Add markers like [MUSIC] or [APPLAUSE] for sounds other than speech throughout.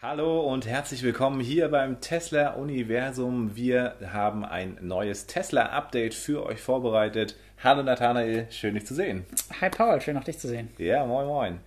Hallo und herzlich willkommen hier beim Tesla Universum. Wir haben ein neues Tesla Update für euch vorbereitet. Hallo Nathanael, schön dich zu sehen. Hi Paul, schön auch dich zu sehen. Ja, moin moin.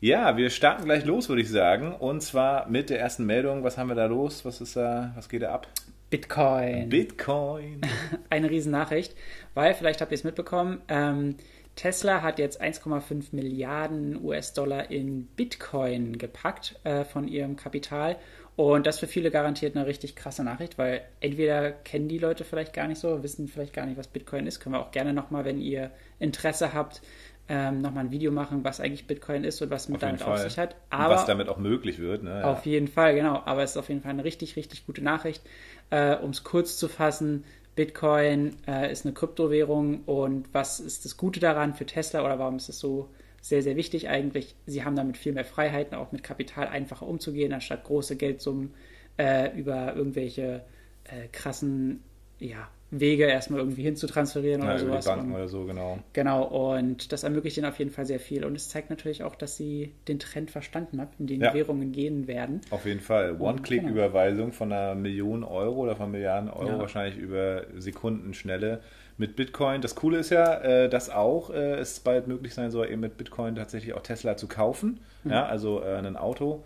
Ja, wir starten gleich los, würde ich sagen. Und zwar mit der ersten Meldung. Was haben wir da los? Was ist da? Was geht da ab? Bitcoin. Bitcoin. [LAUGHS] Eine Riesennachricht, weil vielleicht habt ihr es mitbekommen. Ähm, Tesla hat jetzt 1,5 Milliarden US-Dollar in Bitcoin gepackt äh, von ihrem Kapital. Und das für viele garantiert eine richtig krasse Nachricht, weil entweder kennen die Leute vielleicht gar nicht so, wissen vielleicht gar nicht, was Bitcoin ist. Können wir auch gerne nochmal, wenn ihr Interesse habt, ähm, nochmal ein Video machen, was eigentlich Bitcoin ist und was mit damit auf sich hat. Aber und was damit auch möglich wird. Ne? Ja. Auf jeden Fall, genau. Aber es ist auf jeden Fall eine richtig, richtig gute Nachricht. Äh, um es kurz zu fassen, Bitcoin äh, ist eine Kryptowährung und was ist das Gute daran für Tesla oder warum ist es so sehr, sehr wichtig eigentlich? Sie haben damit viel mehr Freiheiten, auch mit Kapital einfacher umzugehen, anstatt große Geldsummen äh, über irgendwelche äh, krassen ja, Wege erstmal irgendwie hinzutransferieren ja, oder über sowas. Die Banken und, oder so, genau. Genau, und das ermöglicht ihnen auf jeden Fall sehr viel. Und es zeigt natürlich auch, dass sie den Trend verstanden haben, in den Ja. Währungen gehen werden. Auf jeden Fall. One-Click-Überweisung von einer Million Euro oder von Milliarden Euro Ja. wahrscheinlich über Sekundenschnelle mit Bitcoin. Das Coole ist ja, äh, dass auch äh, es bald möglich sein soll, eben mit Bitcoin tatsächlich auch Tesla zu kaufen. Ja, also äh, ein Auto.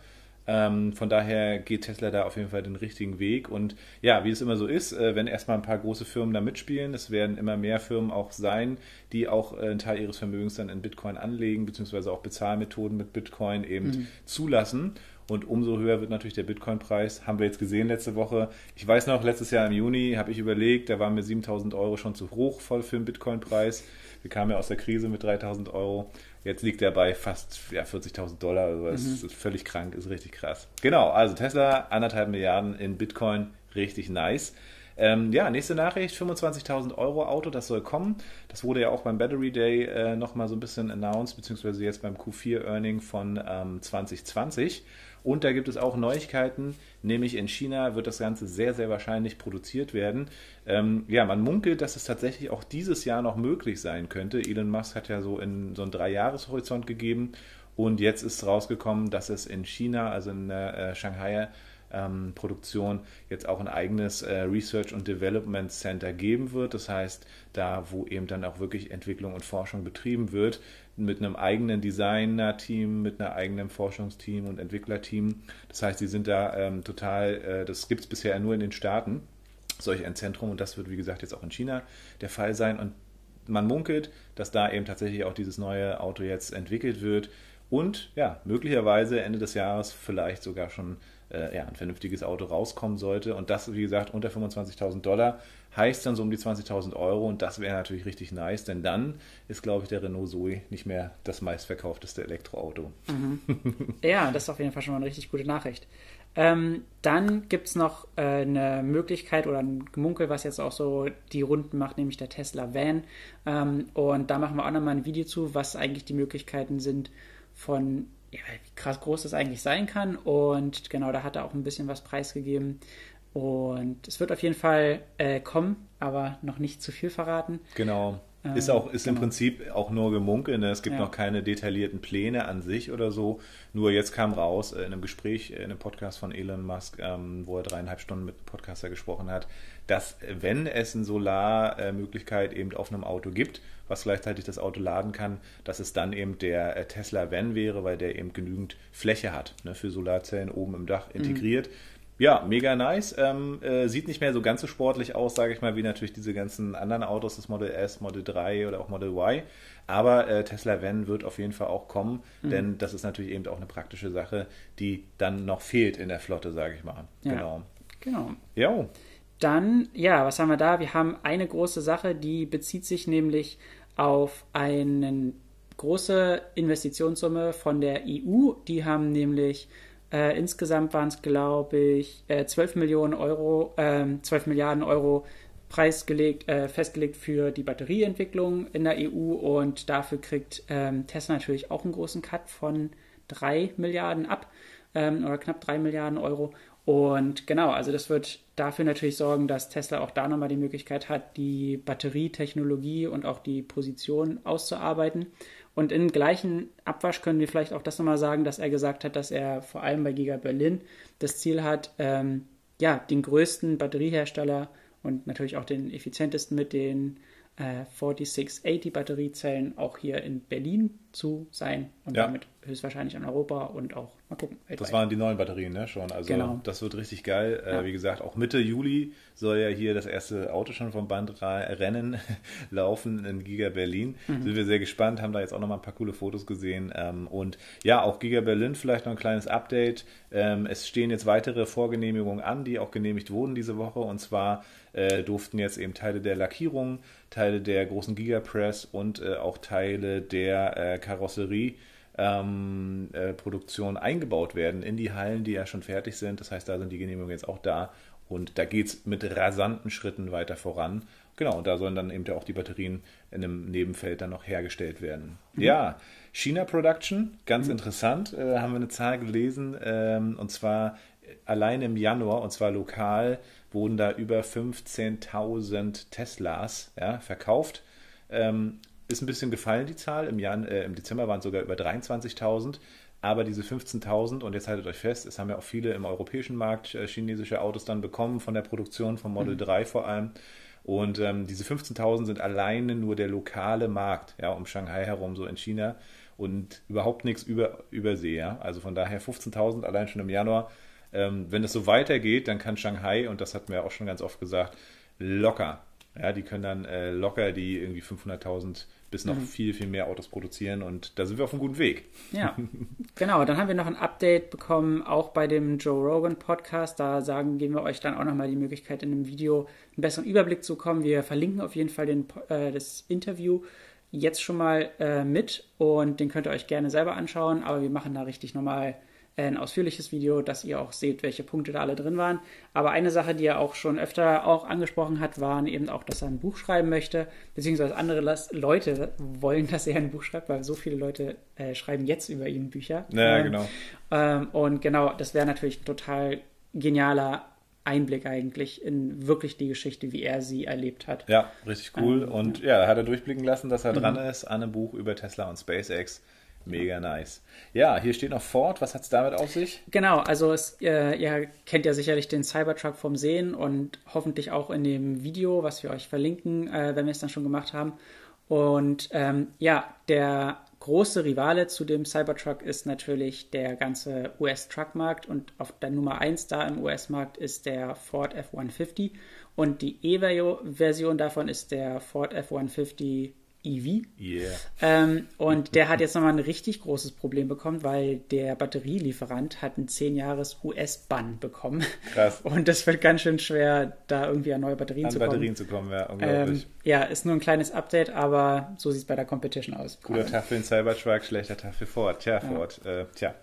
Ähm, von daher geht Tesla da auf jeden Fall den richtigen Weg. Und ja, wie es immer so ist, äh, wenn erstmal ein paar große Firmen da mitspielen, es werden immer mehr Firmen auch sein, die auch äh, einen Teil ihres Vermögens dann in Bitcoin anlegen, beziehungsweise auch Bezahlmethoden mit Bitcoin eben zulassen. Und umso höher wird natürlich der Bitcoin-Preis. Haben wir jetzt gesehen letzte Woche. Ich weiß noch, letztes Jahr im Juni habe ich überlegt, da waren mir 7000 Euro schon zu hoch voll für den Bitcoin-Preis. Wir kamen ja aus der Krise mit 3000 Euro. Jetzt liegt er bei fast ja, 40.000 Dollar. Also das ist völlig krank, ist richtig krass. Genau, also Tesla, anderthalb Milliarden in Bitcoin, richtig nice. Ähm, ja, nächste Nachricht, 25.000 Euro Auto, das soll kommen. Das wurde ja auch beim Battery Day äh, nochmal so ein bisschen announced, beziehungsweise jetzt beim Q4-Earning von ähm, 2020. Und da gibt es auch Neuigkeiten, nämlich in China wird das Ganze sehr, sehr wahrscheinlich produziert werden. Ähm, ja, man munkelt, dass es tatsächlich auch dieses Jahr noch möglich sein könnte. Elon Musk hat ja so in so einen Dreijahreshorizont gegeben und jetzt ist rausgekommen, dass es in China, also in der äh, Shanghai ähm, Produktion jetzt auch ein eigenes äh, Research und Development Center geben wird. Das heißt, da, wo eben dann auch wirklich Entwicklung und Forschung betrieben wird, mit einem eigenen Designer-Team, mit einem eigenen Forschungsteam und Entwicklerteam. Das heißt, die sind da ähm, total, äh, das gibt es bisher nur in den Staaten, solch ein Zentrum und das wird, wie gesagt, jetzt auch in China der Fall sein. Und man munkelt, dass da eben tatsächlich auch dieses neue Auto jetzt entwickelt wird und ja, möglicherweise Ende des Jahres vielleicht sogar schon äh, ja, ein vernünftiges Auto rauskommen sollte. Und das, wie gesagt, unter 25.000 Dollar heißt dann so um die 20.000 Euro und das wäre natürlich richtig nice, denn dann ist, glaube ich, der Renault Zoe nicht mehr das meistverkaufteste Elektroauto. Ja, das ist auf jeden Fall schon mal eine richtig gute Nachricht. Ähm, dann gibt es noch äh, eine Möglichkeit oder ein Gemunkel, was jetzt auch so die Runden macht, nämlich der Tesla Van. Ähm, und da machen wir auch nochmal ein Video zu, was eigentlich die Möglichkeiten sind von, ja, wie krass groß das eigentlich sein kann. Und genau, da hat er auch ein bisschen was preisgegeben. Und es wird auf jeden Fall äh, kommen, aber noch nicht zu viel verraten. Genau. Ähm, Ist auch ist im genau. Prinzip auch nur Gemunkel. Ne? Es gibt Ja. noch keine detaillierten Pläne an sich oder so. Nur jetzt kam raus äh, in einem Gespräch, äh, in einem Podcast von Elon Musk, ähm, wo er dreieinhalb Stunden mit einem Podcaster gesprochen hat, dass wenn es eine Solarmöglichkeit eben auf einem Auto gibt, was gleichzeitig das Auto laden kann, dass es dann eben der äh, Tesla Van wäre, weil der eben genügend Fläche hat ne, für Solarzellen oben im Dach integriert. Ja, mega nice. Ähm, äh, sieht nicht mehr so ganz so sportlich aus, sage ich mal, wie natürlich diese ganzen anderen Autos, das Model S, Model 3 oder auch Model Y. Aber äh, Tesla Van wird auf jeden Fall auch kommen, denn das ist natürlich eben auch eine praktische Sache, die dann noch fehlt in der Flotte, sage ich mal. Ja. Genau. Genau. Jo, Dann, ja, was haben wir da? Wir haben eine große Sache, die bezieht sich nämlich auf eine große Investitionssumme von der EU. Die haben nämlich äh, insgesamt waren es, glaube ich, äh, 12 Millionen Euro, ähm, 12 Milliarden Euro preisgelegt, äh, festgelegt für die Batterieentwicklung in der EU und dafür kriegt ähm, Tesla natürlich auch einen großen Cut von 3 Milliarden ab ähm, oder knapp 3 Milliarden Euro. Und genau, also das wird dafür natürlich sorgen, dass Tesla auch da nochmal die Möglichkeit hat, die Batterietechnologie und auch die Position auszuarbeiten. Und im gleichen Abwasch können wir vielleicht auch das nochmal sagen, dass er gesagt hat, dass er vor allem bei Giga Berlin das Ziel hat, ähm, ja, den größten Batteriehersteller und natürlich auch den effizientesten mit den äh, 4680 Batteriezellen auch hier in Berlin zu sein und ja. damit höchstwahrscheinlich in Europa und auch mal gucken. Weltweit. Das waren die neuen Batterien, ne? Schon. Also genau. das wird richtig geil. Äh, ja. Wie gesagt, auch Mitte Juli soll ja hier das erste Auto schon vom Band rennen [LAUGHS] laufen in Giga Berlin. Mhm. Sind wir sehr gespannt, haben da jetzt auch noch mal ein paar coole Fotos gesehen. Ähm, und ja, auch Giga Berlin vielleicht noch ein kleines Update. Ähm, es stehen jetzt weitere Vorgenehmigungen an, die auch genehmigt wurden diese Woche. Und zwar äh, durften jetzt eben Teile der Lackierung, Teile der großen Gigapress und äh, auch Teile der Karosserie ähm, äh, Produktion eingebaut werden in die Hallen, die ja schon fertig sind. Das heißt, da sind die Genehmigungen jetzt auch da und da geht es mit rasanten Schritten weiter voran. Genau, und da sollen dann eben auch die Batterien in einem Nebenfeld dann noch hergestellt werden. Mhm. Ja, China Production, ganz mhm. interessant, äh, haben wir eine Zahl gelesen, ähm, und zwar allein im Januar, und zwar lokal, wurden da über 15.000 Teslas ja, verkauft. Ähm, ist ein bisschen gefallen, die Zahl. Im, Jahr, äh, im Dezember waren es sogar über 23.000. Aber diese 15.000, und jetzt haltet euch fest, es haben ja auch viele im europäischen Markt äh, chinesische Autos dann bekommen, von der Produktion, vom Model mhm. 3 vor allem. Und ähm, diese 15.000 sind alleine nur der lokale Markt, ja, um Shanghai herum, so in China. Und überhaupt nichts über, übersee, ja. Also von daher 15.000 allein schon im Januar. Ähm, wenn es so weitergeht, dann kann Shanghai, und das hatten wir auch schon ganz oft gesagt, locker. Ja, die können dann äh, locker die irgendwie 500.000 bis noch mhm. viel, viel mehr Autos produzieren und da sind wir auf einem guten Weg. Ja, [LAUGHS] genau. Dann haben wir noch ein Update bekommen, auch bei dem Joe Rogan Podcast. Da sagen, geben wir euch dann auch nochmal die Möglichkeit, in einem Video einen besseren Überblick zu bekommen. Wir verlinken auf jeden Fall den, äh, das Interview jetzt schon mal äh, mit und den könnt ihr euch gerne selber anschauen, aber wir machen da richtig nochmal ein ausführliches Video, dass ihr auch seht, welche Punkte da alle drin waren. Aber eine Sache, die er auch schon öfter auch angesprochen hat, waren eben auch, dass er ein Buch schreiben möchte, beziehungsweise andere Leute wollen, dass er ein Buch schreibt, weil so viele Leute äh, schreiben jetzt über ihn Bücher. Ja, ähm, genau. Ähm, und genau, das wäre natürlich ein total genialer Einblick eigentlich in wirklich die Geschichte, wie er sie erlebt hat. Ja, richtig cool. Ähm, und ja, da hat er durchblicken lassen, dass er mhm. dran ist an einem Buch über Tesla und SpaceX. Mega nice. Ja, hier steht noch Ford. Was hat es damit auf sich? Genau, also es, äh, ihr kennt ja sicherlich den Cybertruck vom Sehen und hoffentlich auch in dem Video, was wir euch verlinken, äh, wenn wir es dann schon gemacht haben. Und ähm, ja, der große Rivale zu dem Cybertruck ist natürlich der ganze US-Truckmarkt und auf der Nummer 1 da im US-Markt ist der Ford F-150 und die E-Version davon ist der Ford F-150 EV. Yeah. Ähm, und der hat jetzt nochmal ein richtig großes Problem bekommen, weil der Batterielieferant hat einen 10 Jahres US-Bann bekommen. Krass. [LAUGHS] Und das wird ganz schön schwer, da irgendwie an neue Batterien an zu kommen. Batterien zu kommen, ja, unglaublich. Ähm, ja, ist nur ein kleines Update, aber so sieht es bei der Competition aus. Guter Tag für den Cybertruck, schlechter Tag für Ford. Tja, ja. Ford. Äh, tja.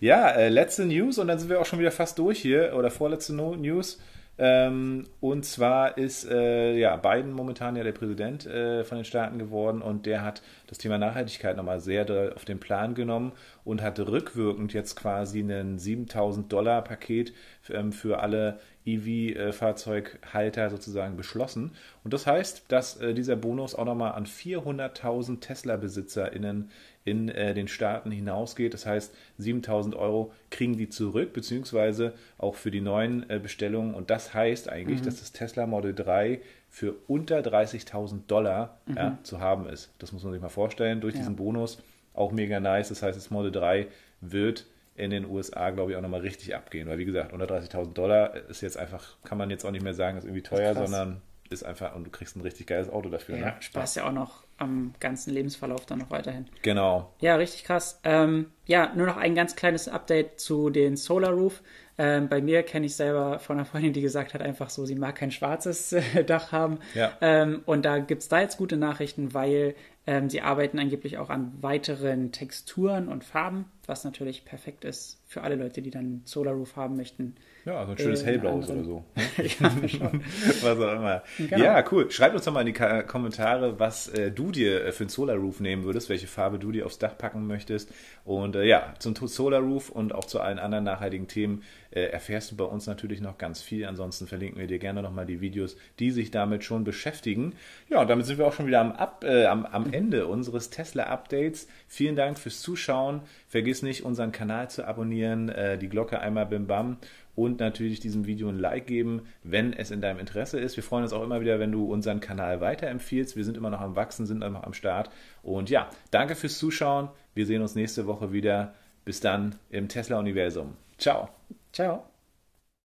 Ja, äh, letzte News und dann sind wir auch schon wieder fast durch hier, oder vorletzte News. Ähm, und zwar ist äh, ja Biden momentan ja der Präsident äh, von den Staaten geworden und der hat das Thema Nachhaltigkeit nochmal sehr auf den Plan genommen und hat rückwirkend jetzt quasi ein 7000 Dollar Paket ähm, für alle EV-Fahrzeughalter sozusagen beschlossen. Und das heißt, dass äh, dieser Bonus auch nochmal an 400.000 Tesla-BesitzerInnen in äh, den Staaten hinausgeht. Das heißt, 7000 Euro kriegen die zurück, beziehungsweise auch für die neuen äh, Bestellungen. Und das heißt eigentlich, mhm. dass das Tesla Model 3 für unter 30.000 Dollar mhm. ja, zu haben ist. Das muss man sich mal vorstellen. Durch ja. diesen Bonus auch mega nice. Das heißt, das Model 3 wird in den USA, glaube ich, auch nochmal richtig abgehen. Weil, wie gesagt, unter 30.000 Dollar ist jetzt einfach, kann man jetzt auch nicht mehr sagen, ist irgendwie teuer, ist sondern ist einfach, und du kriegst ein richtig geiles Auto dafür. Ja, ne? Spaß ja auch noch am ganzen Lebensverlauf dann noch weiterhin. Genau. Ja, richtig krass. Ähm, ja, nur noch ein ganz kleines Update zu den Solar Roof. Ähm, bei mir kenne ich selber von einer Freundin, die gesagt hat, einfach so, sie mag kein schwarzes äh, Dach haben. Ja. Ähm, und da gibt es da jetzt gute Nachrichten, weil ähm, sie arbeiten angeblich auch an weiteren Texturen und Farben, was natürlich perfekt ist für alle Leute, die dann Solar Roof haben möchten. Ja, so ein schönes hellblaues oder so. [LAUGHS] ja, [LAUGHS] was auch immer. Genau. Ja, cool. Schreibt uns doch mal in die Kommentare, was äh, du dir äh, für einen Solar Roof nehmen würdest, welche Farbe du dir aufs Dach packen möchtest. Und äh, ja, zum Solar Roof und auch zu allen anderen nachhaltigen Themen äh, erfährst du bei uns natürlich noch ganz viel. Ansonsten verlinken wir dir gerne nochmal die Videos, die sich damit schon beschäftigen. Ja, und damit sind wir auch schon wieder am, Ab, äh, am, am Ende unseres Tesla-Updates. Vielen Dank fürs Zuschauen. Vergiss nicht, unseren Kanal zu abonnieren, äh, die Glocke einmal bim bam und natürlich diesem Video ein Like geben, wenn es in deinem Interesse ist. Wir freuen uns auch immer wieder, wenn du unseren Kanal weiterempfiehlst. Wir sind immer noch am Wachsen, sind immer noch am Start. Und ja, danke fürs Zuschauen. Wir sehen uns nächste Woche wieder. Bis dann im Tesla-Universum. Ciao. Ciao.